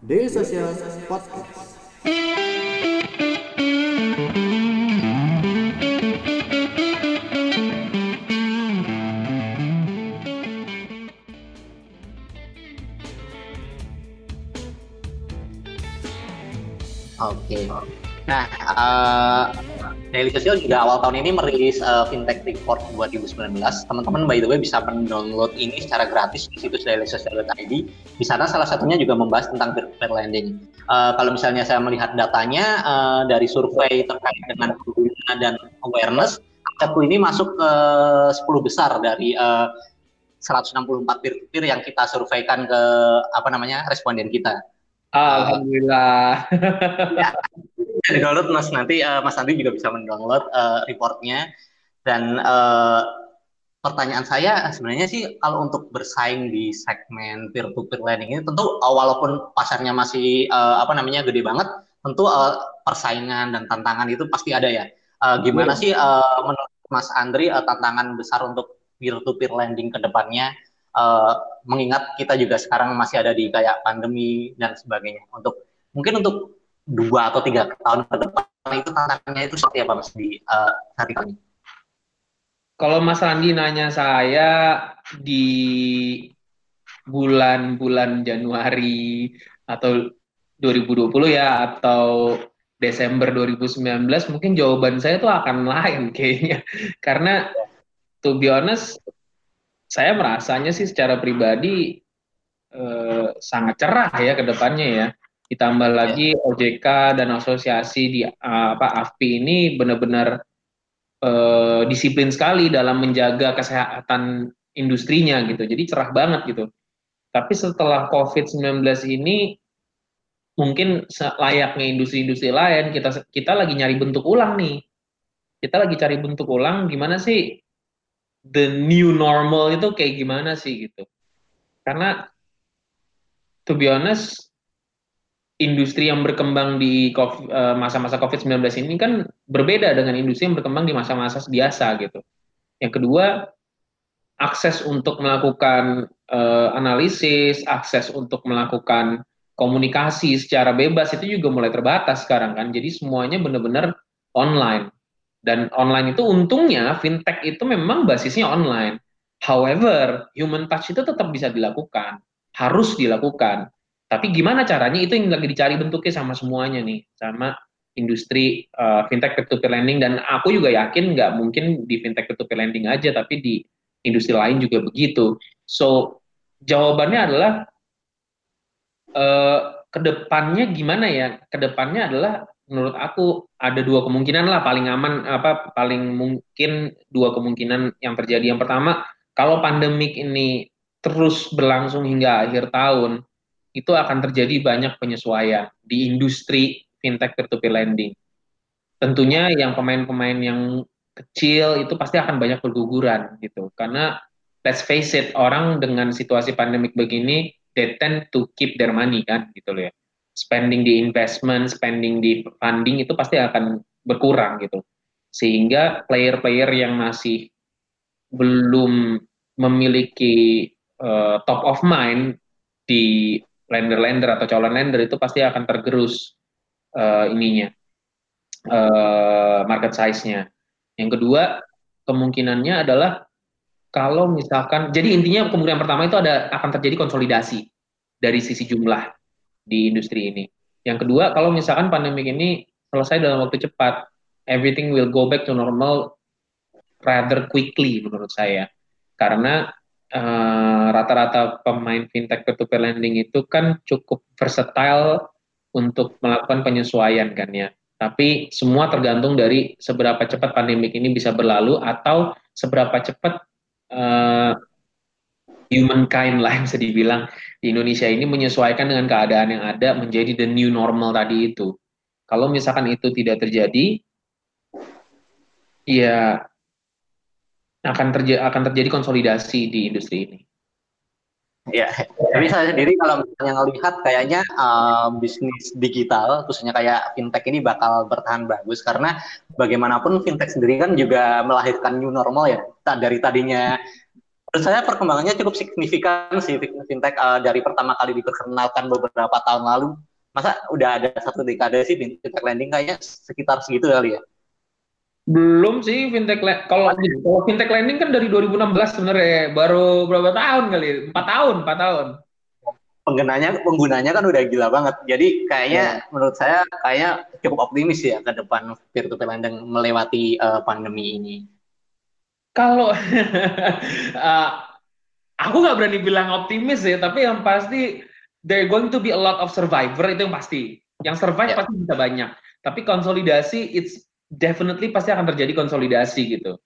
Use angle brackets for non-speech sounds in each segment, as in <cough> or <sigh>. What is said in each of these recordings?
Daily Social Podcast. Oke. Nah, uh, Daily Social juga awal tahun ini merilis uh, Fintech Report 2019. Teman-teman by the way bisa mendownload ini secara gratis di situs dailysocial.id. Di sana salah satunya juga membahas tentang peer-to-peer lending. Uh, kalau misalnya saya melihat datanya uh, dari survei terkait dengan pengguna dan awareness, Akadku ini masuk ke 10 besar dari uh, 164 peer-to-peer yang kita surveikan ke apa namanya responden kita. Alhamdulillah. <laughs> ya, download mas nanti uh, mas Andi juga bisa mendownload uh, reportnya dan uh, pertanyaan saya sebenarnya sih kalau untuk bersaing di segmen peer to peer lending ini tentu uh, walaupun pasarnya masih uh, apa namanya gede banget tentu uh, persaingan dan tantangan itu pasti ada ya uh, gimana yeah. sih uh, menurut Mas Andri uh, tantangan besar untuk peer to peer lending ke depannya uh, mengingat kita juga sekarang masih ada di kayak pandemi dan sebagainya. Untuk mungkin untuk dua atau tiga tahun ke depan itu tantangannya itu seperti apa mas di uh, saat ini? Kalau Mas Randi nanya saya di bulan-bulan Januari atau 2020 ya atau Desember 2019 mungkin jawaban saya tuh akan <laughs> lain kayaknya karena to be honest saya merasanya sih secara pribadi eh, sangat cerah ya ke depannya ya. Ditambah lagi OJK dan asosiasi di apa AFPI ini benar-benar eh, disiplin sekali dalam menjaga kesehatan industrinya gitu. Jadi cerah banget gitu. Tapi setelah COVID-19 ini mungkin layaknya industri-industri lain kita kita lagi nyari bentuk ulang nih. Kita lagi cari bentuk ulang gimana sih the new normal itu kayak gimana sih gitu. Karena to be honest industri yang berkembang di eh, masa-masa COVID-19 ini kan berbeda dengan industri yang berkembang di masa-masa biasa gitu. Yang kedua, akses untuk melakukan uh, analisis, akses untuk melakukan komunikasi secara bebas itu juga mulai terbatas sekarang kan. Jadi semuanya benar-benar online. Dan online itu untungnya fintech itu memang basisnya online. However, human touch itu tetap bisa dilakukan, harus dilakukan. Tapi gimana caranya itu yang lagi dicari bentuknya sama semuanya nih, sama industri uh, fintech peer-to-peer lending dan aku juga yakin nggak mungkin di fintech peer-to-peer lending aja, tapi di industri lain juga begitu. So jawabannya adalah uh, ke depannya gimana ya? Ke depannya adalah menurut aku ada dua kemungkinan lah paling aman apa paling mungkin dua kemungkinan yang terjadi. Yang pertama, kalau pandemik ini terus berlangsung hingga akhir tahun, itu akan terjadi banyak penyesuaian di industri fintech peer-to-peer lending. Tentunya yang pemain-pemain yang kecil itu pasti akan banyak berguguran gitu. Karena let's face it, orang dengan situasi pandemik begini, they tend to keep their money kan gitu loh ya spending di investment, spending di funding itu pasti akan berkurang gitu. Sehingga player-player yang masih belum memiliki uh, top of mind di lender-lender atau calon lender itu pasti akan tergerus uh, ininya uh, market size-nya. Yang kedua kemungkinannya adalah kalau misalkan jadi intinya kemungkinan pertama itu ada akan terjadi konsolidasi dari sisi jumlah di industri ini. Yang kedua, kalau misalkan pandemik ini selesai dalam waktu cepat, everything will go back to normal rather quickly menurut saya. Karena rata-rata uh, pemain fintech peer-to-peer lending itu kan cukup versatile untuk melakukan penyesuaian kan ya. Tapi semua tergantung dari seberapa cepat pandemik ini bisa berlalu atau seberapa cepat uh, humankind lah bisa dibilang di Indonesia ini menyesuaikan dengan keadaan yang ada menjadi the new normal tadi itu. Kalau misalkan itu tidak terjadi, ya akan terjadi akan terjadi konsolidasi di industri ini. Ya, tapi saya sendiri kalau misalnya ngelihat kayaknya uh, bisnis digital, khususnya kayak fintech ini bakal bertahan bagus karena bagaimanapun fintech sendiri kan juga melahirkan new normal ya. Dari tadinya menurut saya perkembangannya cukup signifikan sih fintech uh, dari pertama kali diperkenalkan beberapa tahun lalu. Masa udah ada satu dekade sih fintech lending kayaknya sekitar segitu kali ya? Belum sih fintech kalau kalau fintech lending kan dari 2016 sebenarnya baru berapa tahun kali? Empat tahun, empat tahun. Penggunanya penggunanya kan udah gila banget. Jadi kayaknya yeah. menurut saya kayaknya cukup optimis ya ke depan peer to peer lending melewati uh, pandemi ini. Kalau uh, <laughs> aku nggak berani bilang optimis ya, tapi yang pasti there going to be a lot of survivor itu yang pasti. Yang survive yeah. pasti bisa banyak. Tapi konsolidasi it's definitely pasti akan terjadi konsolidasi gitu.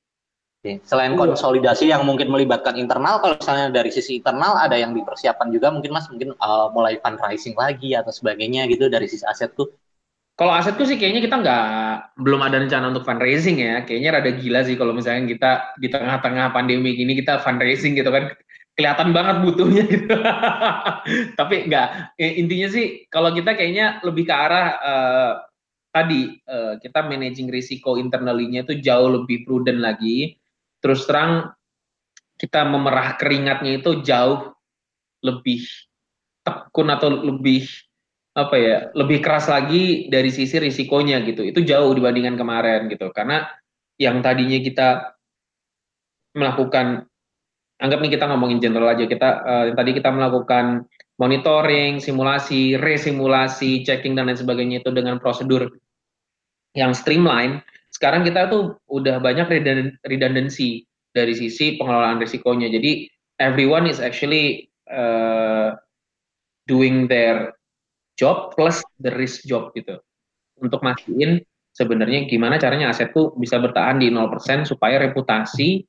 Selain iya. konsolidasi yang mungkin melibatkan internal, kalau misalnya dari sisi internal ada yang dipersiapkan juga mungkin mas mungkin uh, mulai fundraising lagi atau sebagainya gitu dari sisi aset tuh. Kalau asetku sih kayaknya kita nggak belum ada rencana untuk fundraising ya. Kayaknya rada gila sih kalau misalnya kita di tengah-tengah pandemi ini kita fundraising gitu kan. Kelihatan banget butuhnya <laughs> gitu. Tapi nggak. Intinya sih kalau kita kayaknya lebih ke arah uh, tadi uh, kita managing risiko internalinya itu jauh lebih prudent lagi. Terus terang kita memerah keringatnya itu jauh lebih tekun atau lebih apa ya lebih keras lagi dari sisi risikonya gitu itu jauh dibandingkan kemarin gitu karena yang tadinya kita melakukan anggap nih kita ngomongin general aja kita uh, tadi kita melakukan monitoring simulasi resimulasi checking dan lain sebagainya itu dengan prosedur yang streamline sekarang kita tuh udah banyak redundancy dari sisi pengelolaan risikonya jadi everyone is actually uh, doing their job plus the risk job gitu. Untuk mastiin sebenarnya gimana caranya asetku bisa bertahan di 0% supaya reputasi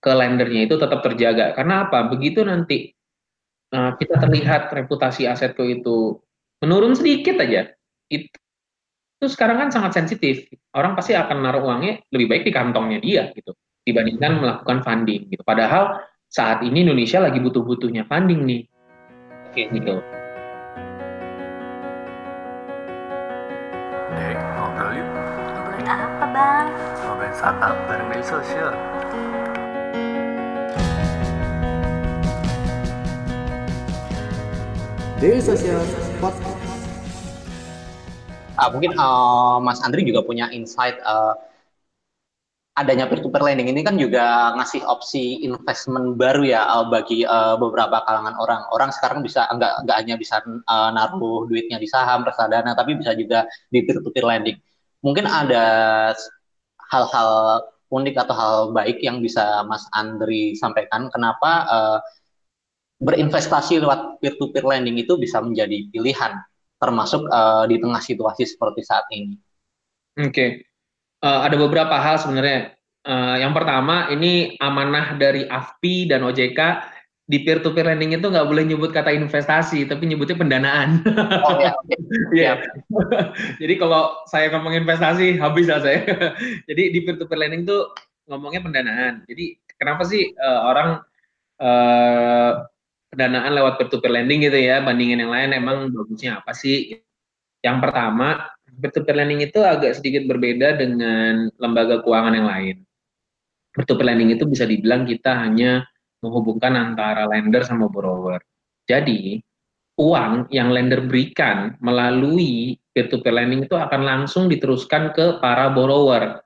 ke lendernya itu tetap terjaga. Karena apa? Begitu nanti uh, kita terlihat reputasi asetku itu menurun sedikit aja, itu, itu sekarang kan sangat sensitif. Orang pasti akan naruh uangnya lebih baik di kantongnya dia gitu dibandingkan melakukan funding gitu. Padahal saat ini Indonesia lagi butuh-butuhnya funding nih. Oke, gitu. startup bareng media sosial. Daily Social Podcast. Uh, mungkin uh, Mas Andri juga punya insight uh, adanya peer-to-peer lending ini kan juga ngasih opsi investment baru ya uh, bagi uh, beberapa kalangan orang. Orang sekarang bisa nggak nggak hanya bisa uh, naruh duitnya di saham, reksadana, tapi bisa juga di peer-to-peer lending. Mungkin ada hal-hal unik atau hal baik yang bisa Mas Andri sampaikan kenapa uh, berinvestasi lewat peer-to-peer lending itu bisa menjadi pilihan termasuk uh, di tengah situasi seperti saat ini. Oke, okay. uh, ada beberapa hal sebenarnya. Uh, yang pertama ini amanah dari AFPI dan OJK di peer to peer lending itu nggak boleh nyebut kata investasi tapi nyebutnya pendanaan. Oh. Iya. <laughs> Jadi kalau saya ngomong investasi habis lah saya. <laughs> Jadi di peer to peer lending tuh ngomongnya pendanaan. Jadi kenapa sih uh, orang uh, pendanaan lewat peer to peer lending gitu ya bandingin yang lain emang bagusnya apa sih? Yang pertama, peer to peer lending itu agak sedikit berbeda dengan lembaga keuangan yang lain. Peer to peer lending itu bisa dibilang kita hanya menghubungkan antara lender sama borrower. Jadi, uang yang lender berikan melalui peer-to-peer lending itu akan langsung diteruskan ke para borrower.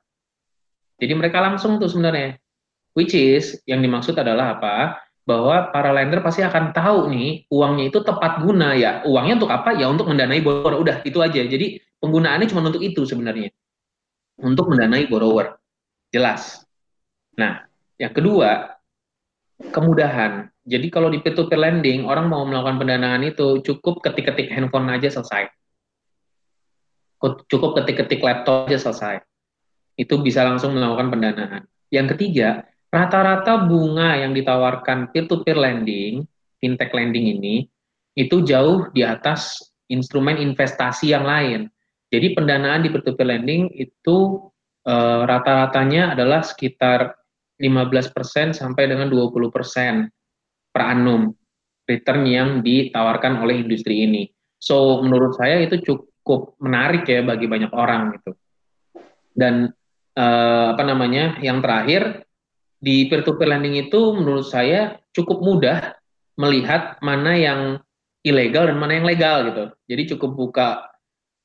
Jadi mereka langsung tuh sebenarnya. Which is, yang dimaksud adalah apa? Bahwa para lender pasti akan tahu nih, uangnya itu tepat guna ya. Uangnya untuk apa? Ya untuk mendanai borrower. Udah, itu aja. Jadi penggunaannya cuma untuk itu sebenarnya. Untuk mendanai borrower. Jelas. Nah, yang kedua, kemudahan. Jadi kalau di peer-to-peer lending, orang mau melakukan pendanaan itu cukup ketik-ketik handphone aja selesai. Cukup ketik-ketik laptop aja selesai. Itu bisa langsung melakukan pendanaan. Yang ketiga, rata-rata bunga yang ditawarkan peer-to-peer lending, fintech lending ini, itu jauh di atas instrumen investasi yang lain. Jadi pendanaan di peer-to-peer lending itu uh, rata-ratanya adalah sekitar 15% sampai dengan 20% per annum return yang ditawarkan oleh industri ini. So menurut saya itu cukup menarik ya bagi banyak orang gitu. Dan eh, apa namanya? Yang terakhir di peer-to-peer lending itu menurut saya cukup mudah melihat mana yang ilegal dan mana yang legal gitu. Jadi cukup buka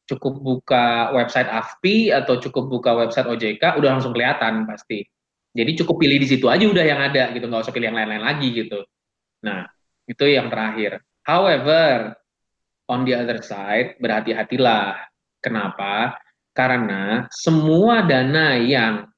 cukup buka website AFPI atau cukup buka website OJK udah langsung kelihatan pasti. Jadi cukup pilih di situ aja udah yang ada gitu, nggak usah pilih yang lain-lain lagi gitu. Nah, itu yang terakhir. However, on the other side, berhati-hatilah. Kenapa? Karena semua dana yang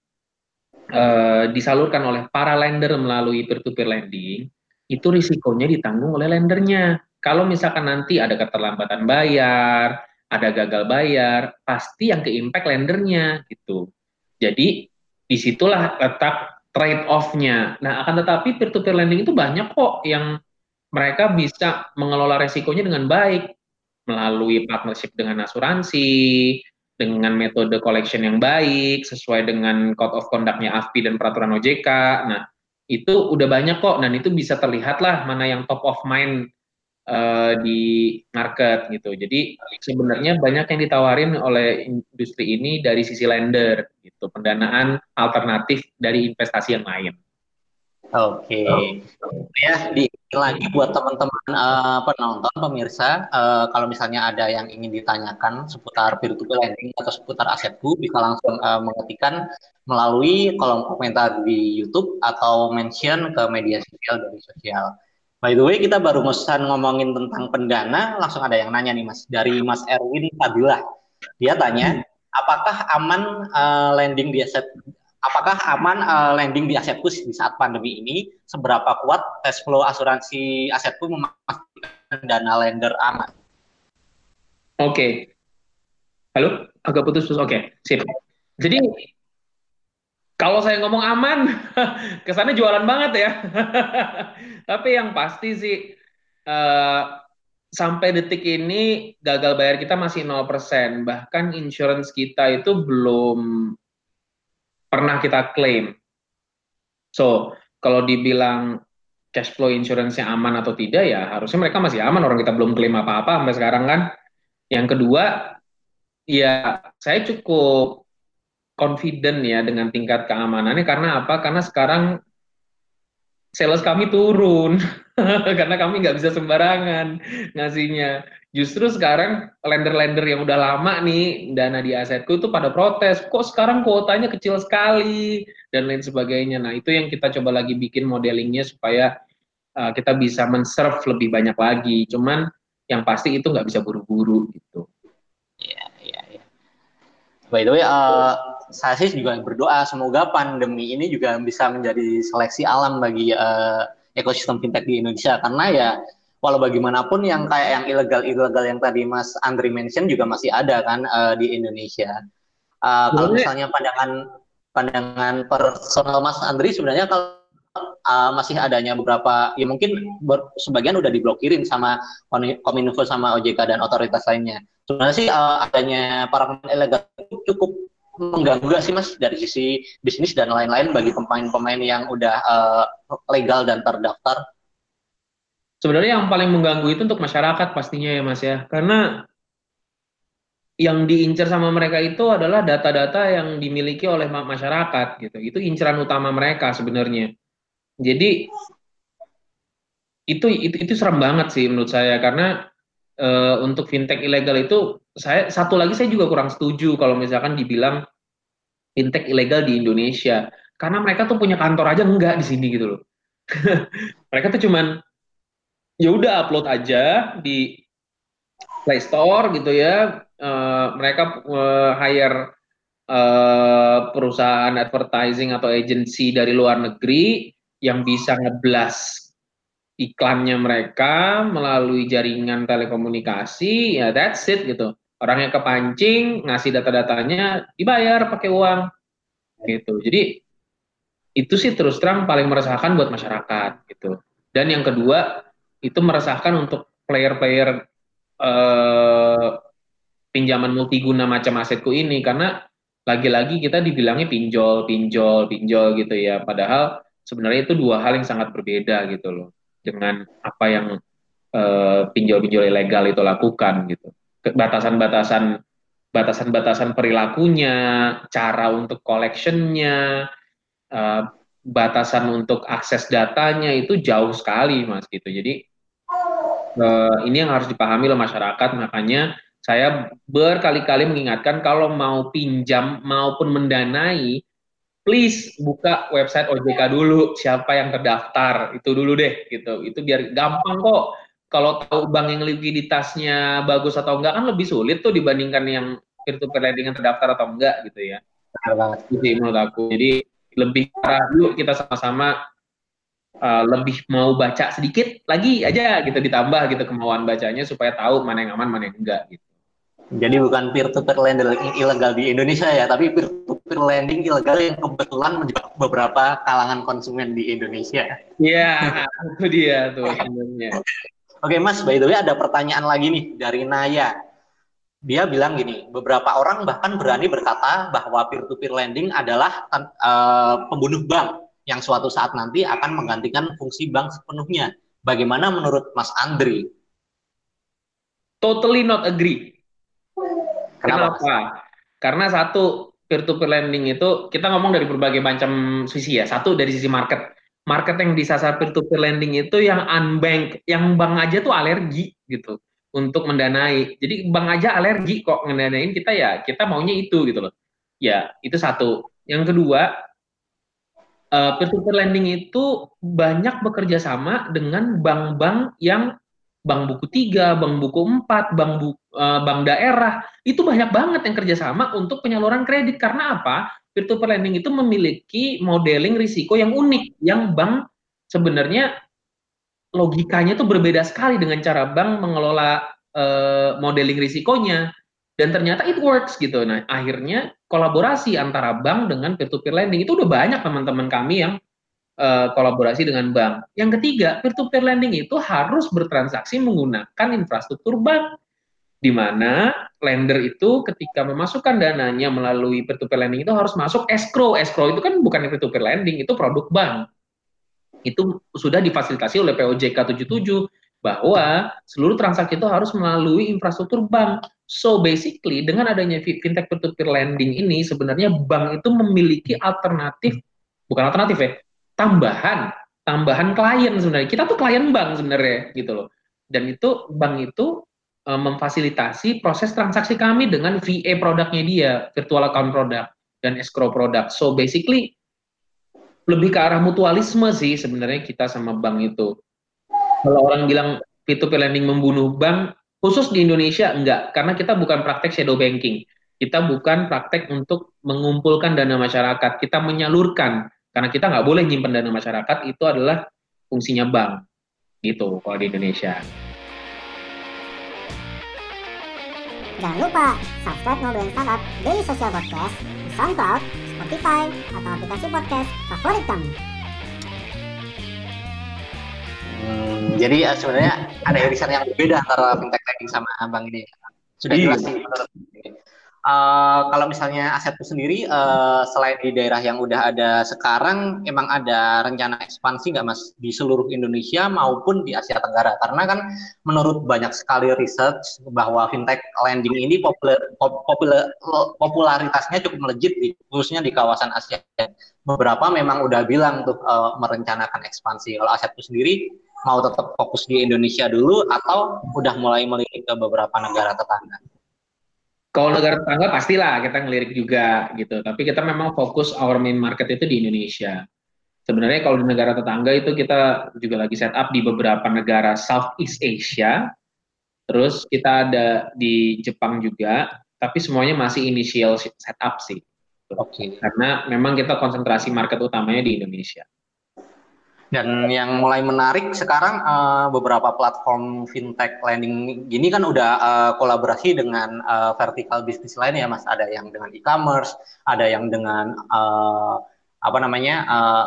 uh, disalurkan oleh para lender melalui peer-to-peer lending, itu risikonya ditanggung oleh lendernya. Kalau misalkan nanti ada keterlambatan bayar, ada gagal bayar, pasti yang ke impact lendernya gitu. Jadi di situlah letak trade off-nya. Nah, akan tetapi peer-to-peer lending itu banyak kok yang mereka bisa mengelola resikonya dengan baik melalui partnership dengan asuransi, dengan metode collection yang baik, sesuai dengan code of conduct-nya AFPI dan peraturan OJK. Nah, itu udah banyak kok, dan itu bisa terlihat lah mana yang top of mind uh, di market gitu. Jadi sebenarnya banyak yang ditawarin oleh industri ini dari sisi lender gitu, pendanaan alternatif dari investasi yang lain. Oke, okay. ya di lagi buat teman-teman uh, penonton pemirsa, uh, kalau misalnya ada yang ingin ditanyakan seputar peer-to-peer lending atau seputar asetku, bisa langsung uh, mengetikkan melalui kolom komentar di YouTube atau mention ke media sosial dari sosial. By the way, kita baru ngosan ngomongin tentang pendana, langsung ada yang nanya nih Mas, dari Mas Erwin Fadilah. Dia tanya, apakah aman uh, landing di aset apakah aman uh, landing di asetku di saat pandemi ini? Seberapa kuat cash flow asuransi asetku memastikan dana lender aman? Oke. Okay. Halo, agak putus-putus. Oke, okay. sip. Jadi kalau saya ngomong aman, <laughs> kesannya jualan banget ya. <laughs> Tapi yang pasti sih, uh, sampai detik ini gagal bayar kita masih 0%. Bahkan insurance kita itu belum pernah kita klaim. So, kalau dibilang cash flow insurance-nya aman atau tidak, ya harusnya mereka masih aman. Orang kita belum klaim apa-apa sampai sekarang kan. Yang kedua, ya saya cukup confident ya dengan tingkat keamanannya karena apa? Karena sekarang sales kami turun <laughs> karena kami nggak bisa sembarangan ngasihnya. Justru sekarang lender-lender yang udah lama nih dana di asetku itu pada protes, kok sekarang kuotanya kecil sekali dan lain sebagainya. Nah itu yang kita coba lagi bikin modelingnya supaya uh, kita bisa men-serve lebih banyak lagi. Cuman yang pasti itu nggak bisa buru-buru gitu. Iya, iya, iya. By the way, uh, saya sih juga berdoa semoga pandemi ini juga bisa menjadi seleksi alam bagi uh, ekosistem fintech di Indonesia karena ya walau bagaimanapun yang kayak yang ilegal-ilegal yang tadi Mas Andri mention juga masih ada kan uh, di Indonesia. Uh, kalau misalnya pandangan pandangan personal Mas Andri sebenarnya kalau uh, masih adanya beberapa ya mungkin ber, sebagian udah diblokirin sama Kominfo sama OJK dan otoritas lainnya. Sebenarnya sih uh, adanya para ilegal cukup mengganggu gak sih mas dari sisi bisnis dan lain-lain bagi pemain-pemain yang udah uh, legal dan terdaftar? Sebenarnya yang paling mengganggu itu untuk masyarakat pastinya ya mas ya, karena yang diincar sama mereka itu adalah data-data yang dimiliki oleh masyarakat gitu. Itu inceran utama mereka sebenarnya. Jadi itu itu itu serem banget sih menurut saya karena uh, untuk fintech ilegal itu saya satu lagi saya juga kurang setuju kalau misalkan dibilang fintech ilegal di Indonesia karena mereka tuh punya kantor aja enggak di sini gitu loh <laughs> mereka tuh cuman ya udah upload aja di Play Store gitu ya. Uh, mereka uh, hire uh, perusahaan advertising atau agency dari luar negeri yang bisa ngeblas iklannya mereka melalui jaringan telekomunikasi. Ya that's it gitu. Orangnya kepancing ngasih data-datanya dibayar pakai uang. Gitu. Jadi itu sih terus terang paling meresahkan buat masyarakat gitu. Dan yang kedua itu meresahkan untuk player-player eh, pinjaman multiguna macam asetku ini. Karena lagi-lagi kita dibilangnya pinjol pinjol pinjol gitu ya. Padahal sebenarnya itu dua hal yang sangat berbeda gitu loh. Dengan apa yang eh, pinjol-pinjol ilegal itu lakukan gitu. Batasan-batasan batasan-batasan perilakunya, cara untuk collectionnya, uh, batasan untuk akses datanya itu jauh sekali mas gitu. Jadi uh, ini yang harus dipahami oleh masyarakat. Makanya saya berkali-kali mengingatkan kalau mau pinjam maupun mendanai please buka website OJK dulu. Siapa yang terdaftar? Itu dulu deh gitu. Itu biar gampang kok. Kalau tahu bank yang likuiditasnya bagus atau enggak kan lebih sulit tuh dibandingkan yang peer-to-peer lending yang terdaftar atau enggak gitu ya. Benar banget. Jadi menurut aku. Jadi lebih yuk kita sama-sama uh, lebih mau baca sedikit lagi aja gitu ditambah gitu kemauan bacanya supaya tahu mana yang aman mana yang enggak gitu. Jadi bukan peer-to-peer lending ilegal di Indonesia ya, tapi peer-to-peer lending ilegal yang kebetulan menjebak beberapa kalangan konsumen di Indonesia. Iya, itu dia tuh sebenarnya. Oke Mas, by the way ada pertanyaan lagi nih dari Naya. Dia bilang gini, beberapa orang bahkan berani berkata bahwa peer-to-peer lending adalah uh, pembunuh bank yang suatu saat nanti akan menggantikan fungsi bank sepenuhnya. Bagaimana menurut Mas Andri? Totally not agree. Kenapa? Kenapa? Karena satu peer-to-peer lending itu kita ngomong dari berbagai macam sisi ya. Satu dari sisi market market yang disasar peer-to-peer lending itu yang unbank, yang bank aja tuh alergi gitu untuk mendanai. Jadi bank aja alergi kok ngedanain kita ya, kita maunya itu gitu loh. Ya, itu satu. Yang kedua, uh, peer-to-peer lending itu banyak bekerja sama dengan bank-bank yang bank buku tiga, bank buku empat, bank bu, uh, bank daerah itu banyak banget yang kerjasama untuk penyaluran kredit karena apa? peer-to-peer lending itu memiliki modeling risiko yang unik, yang bank sebenarnya logikanya itu berbeda sekali dengan cara bank mengelola uh, modeling risikonya. Dan ternyata it works gitu. Nah, akhirnya kolaborasi antara bank dengan peer-to-peer lending itu udah banyak teman-teman kami yang uh, kolaborasi dengan bank. Yang ketiga, peer-to-peer lending itu harus bertransaksi menggunakan infrastruktur bank di mana lender itu ketika memasukkan dananya melalui peer-to-peer lending itu harus masuk escrow. Escrow itu kan bukan peer-to-peer lending, itu produk bank. Itu sudah difasilitasi oleh POJK 77 bahwa seluruh transaksi itu harus melalui infrastruktur bank. So basically dengan adanya fintech peer-to-peer lending ini sebenarnya bank itu memiliki alternatif bukan alternatif ya, tambahan tambahan klien sebenarnya. Kita tuh klien bank sebenarnya gitu loh. Dan itu bank itu uh, memfasilitasi proses transaksi kami dengan VA produknya dia, virtual account product dan escrow product. So basically lebih ke arah mutualisme sih sebenarnya kita sama bank itu. Kalau orang bilang P2P lending membunuh bank, khusus di Indonesia enggak, karena kita bukan praktek shadow banking. Kita bukan praktek untuk mengumpulkan dana masyarakat, kita menyalurkan. Karena kita nggak boleh nyimpan dana masyarakat, itu adalah fungsinya bank. Gitu kalau di Indonesia. Jangan lupa subscribe Ngobrolin Startup Daily Social Podcast di SoundCloud, Spotify, atau aplikasi podcast favorit kamu. Hmm, jadi uh, sebenarnya ada irisan yang berbeda antara fintech trading sama bank ini. Sudah iya. jelas sih menurut Uh, kalau misalnya asetku sendiri, uh, selain di daerah yang udah ada sekarang, emang ada rencana ekspansi nggak mas di seluruh Indonesia maupun di Asia Tenggara? Karena kan menurut banyak sekali research bahwa fintech lending ini populer, populer, popularitasnya cukup melejit, di, khususnya di kawasan Asia. Beberapa memang udah bilang tuh uh, merencanakan ekspansi. Kalau asetku sendiri mau tetap fokus di Indonesia dulu atau udah mulai melirik ke beberapa negara tetangga? Kalau negara tetangga pastilah kita ngelirik juga gitu. Tapi kita memang fokus our main market itu di Indonesia. Sebenarnya kalau di negara tetangga itu kita juga lagi set up di beberapa negara Southeast Asia. Terus kita ada di Jepang juga, tapi semuanya masih initial setup sih. Oke. Okay. Karena memang kita konsentrasi market utamanya di Indonesia. Dan yang mulai menarik sekarang uh, beberapa platform fintech lending gini kan udah uh, kolaborasi dengan uh, vertical bisnis lain ya Mas. Ada yang dengan e-commerce, ada yang dengan uh, apa namanya uh,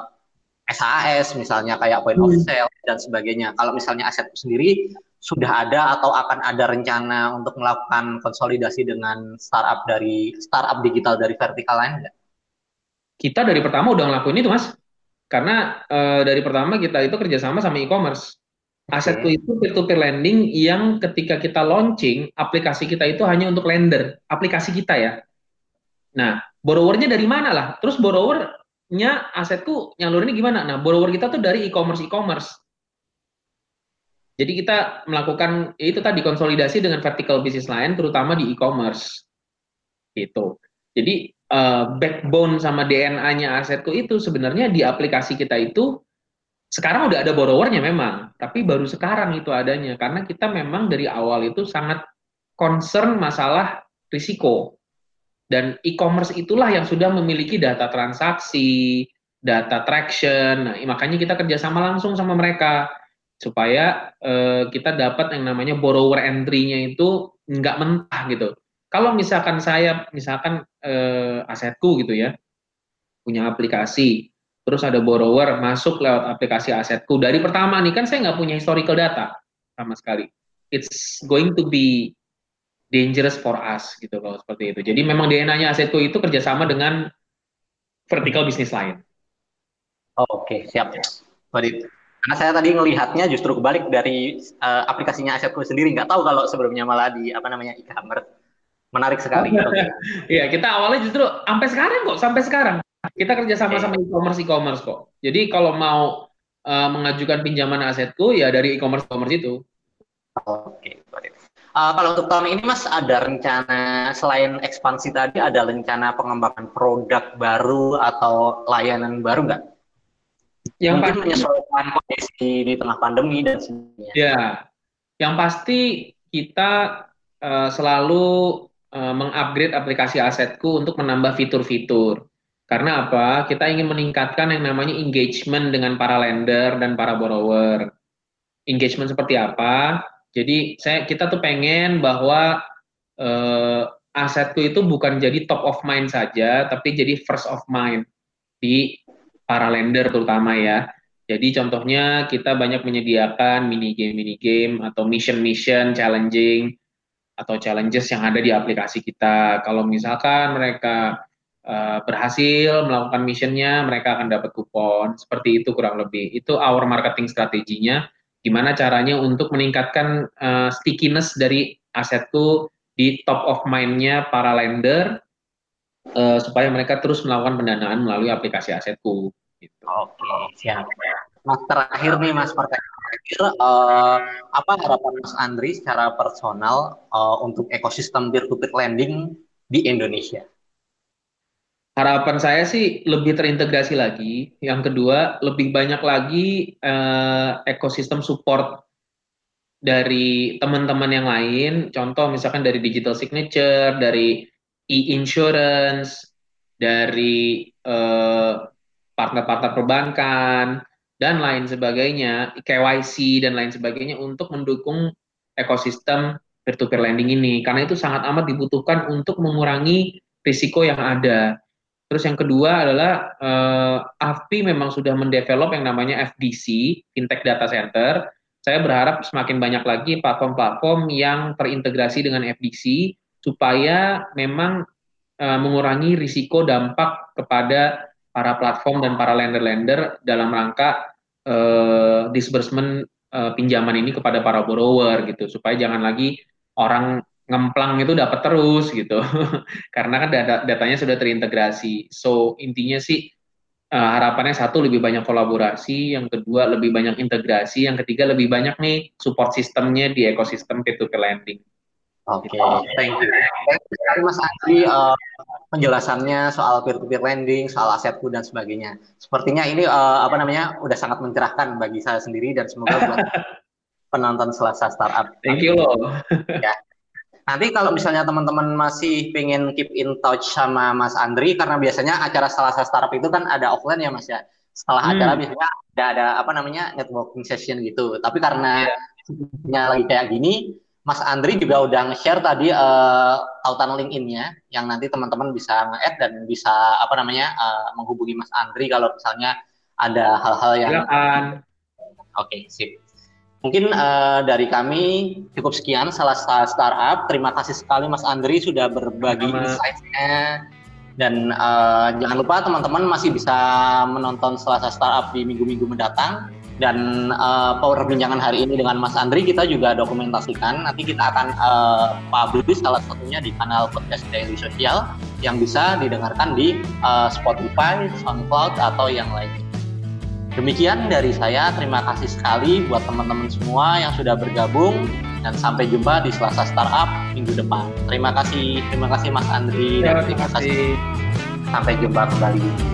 SAS misalnya kayak point of hmm. sale dan sebagainya. Kalau misalnya aset sendiri sudah ada atau akan ada rencana untuk melakukan konsolidasi dengan startup dari startup digital dari vertikal lain enggak? Kita dari pertama udah ngelakuin itu Mas karena uh, dari pertama kita itu kerjasama sama e-commerce. Asetku itu peer-to-peer lending yang ketika kita launching, aplikasi kita itu hanya untuk lender, aplikasi kita ya. Nah, borrowernya dari mana lah? Terus borrower borrowernya asetku nyalurinnya gimana? Nah, borrower kita tuh dari e-commerce e-commerce. Jadi kita melakukan ya itu tadi konsolidasi dengan vertical business lain, terutama di e-commerce. Gitu. Jadi uh, backbone sama DNA-nya asetku itu sebenarnya di aplikasi kita itu sekarang udah ada borrowernya memang, tapi baru sekarang itu adanya karena kita memang dari awal itu sangat concern masalah risiko. Dan e-commerce itulah yang sudah memiliki data transaksi, data traction. Nah, makanya kita kerjasama langsung sama mereka supaya eh, kita dapat yang namanya borrower entry-nya itu nggak mentah gitu. Kalau misalkan saya, misalkan eh, asetku gitu ya, punya aplikasi, terus ada borrower masuk lewat aplikasi asetku dari pertama nih kan saya nggak punya historical data sama sekali. It's going to be dangerous for us gitu kalau seperti itu. Jadi memang DNA-nya asetku itu kerjasama dengan vertical bisnis lain. Oh, oke okay. siap. Baik. karena saya tadi melihatnya justru kebalik dari uh, aplikasinya asetku sendiri. Nggak tahu kalau sebelumnya malah di apa namanya e-commerce menarik sekali <laughs> Iya, kita awalnya justru sampai sekarang kok, sampai sekarang kita kerja sama sama e-commerce e-commerce kok. Jadi kalau mau uh, mengajukan pinjaman asetku ya dari e-commerce e-commerce itu. Oke, okay. uh, kalau untuk tahun ini Mas ada rencana selain ekspansi tadi ada rencana pengembangan produk baru atau layanan baru nggak? Yang Mungkin pasti, menyesuaikan kondisi di tengah pandemi dan sebagainya. Ya, yang pasti kita uh, selalu uh, mengupgrade aplikasi asetku untuk menambah fitur-fitur. Karena apa? Kita ingin meningkatkan yang namanya engagement dengan para lender dan para borrower. Engagement seperti apa? Jadi saya kita tuh pengen bahwa eh, asetku itu bukan jadi top of mind saja, tapi jadi first of mind di para lender terutama ya. Jadi contohnya kita banyak menyediakan mini game mini game atau mission mission challenging atau challenges yang ada di aplikasi kita. Kalau misalkan mereka uh, berhasil melakukan missionnya, mereka akan dapat kupon. Seperti itu kurang lebih. Itu our marketing strateginya. Gimana caranya untuk meningkatkan uh, stickiness dari asetku di top of mind-nya para lender uh, supaya mereka terus melakukan pendanaan melalui aplikasi asetku. Gitu. Oke, siap. Mas terakhir nih Mas pertanyaan terakhir, uh, apa harapan Mas Andri secara personal uh, untuk ekosistem peer-to-peer lending di Indonesia? Harapan saya sih lebih terintegrasi lagi. Yang kedua, lebih banyak lagi uh, ekosistem support dari teman-teman yang lain. Contoh misalkan dari digital signature, dari e-insurance, dari partner eh, partner-partner perbankan, dan lain sebagainya, KYC dan lain sebagainya untuk mendukung ekosistem peer-to-peer lending ini. Karena itu sangat amat dibutuhkan untuk mengurangi risiko yang ada Terus yang kedua adalah uh, eh, AFPI memang sudah mendevelop yang namanya FDC, Fintech Data Center. Saya berharap semakin banyak lagi platform-platform yang terintegrasi dengan FDC supaya memang uh, mengurangi risiko dampak kepada para platform dan para lender-lender dalam rangka uh, disbursement uh, pinjaman ini kepada para borrower gitu. Supaya jangan lagi orang ngemplang itu dapat terus gitu. <laughs> Karena kan data datanya sudah terintegrasi. So intinya sih uh, harapannya satu lebih banyak kolaborasi. Yang kedua lebih banyak integrasi. Yang ketiga lebih banyak nih support sistemnya di ekosistem P2P lending Oke, okay, thank you. Thank you Mas Andri uh, penjelasannya soal peer-to-peer lending, soal asetku dan sebagainya. Sepertinya ini uh, apa namanya udah sangat mencerahkan bagi saya sendiri dan semoga buat <laughs> penonton Selasa Startup. Thank you loh. ya. Nanti kalau misalnya teman-teman masih pengen keep in touch sama Mas Andri, karena biasanya acara Selasa Startup itu kan ada offline ya Mas ya. Setelah hmm. acara biasanya ada, ada apa namanya networking session gitu. Tapi karena yeah. lagi kayak gini, Mas Andri juga udah nge-share tadi uh, tautan LinkedIn-nya yang nanti teman-teman bisa nge-add dan bisa apa namanya uh, menghubungi Mas Andri kalau misalnya ada hal-hal yang Oke, okay, sip. Mungkin uh, dari kami cukup sekian salah satu startup. Terima kasih sekali Mas Andri sudah berbagi insight-nya. Dan uh, jangan lupa teman-teman masih bisa menonton Selasa Startup di minggu-minggu mendatang. Dan uh, perbincangan hari ini dengan Mas Andri kita juga dokumentasikan. Nanti kita akan uh, publish salah satunya di kanal podcast Daily Sosial yang bisa didengarkan di uh, Spotify, SoundCloud atau yang lain. Demikian dari saya. Terima kasih sekali buat teman-teman semua yang sudah bergabung dan sampai jumpa di Selasa Startup minggu depan. Terima kasih, terima kasih Mas Andri ya, dan terima kasih. Sampai jumpa kembali.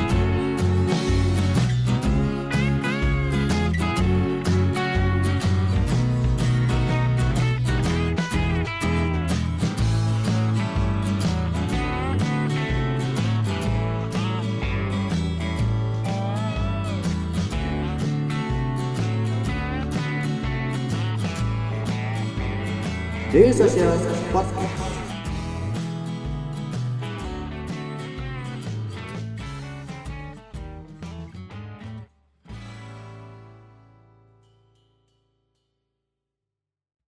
Daily Social Podcast.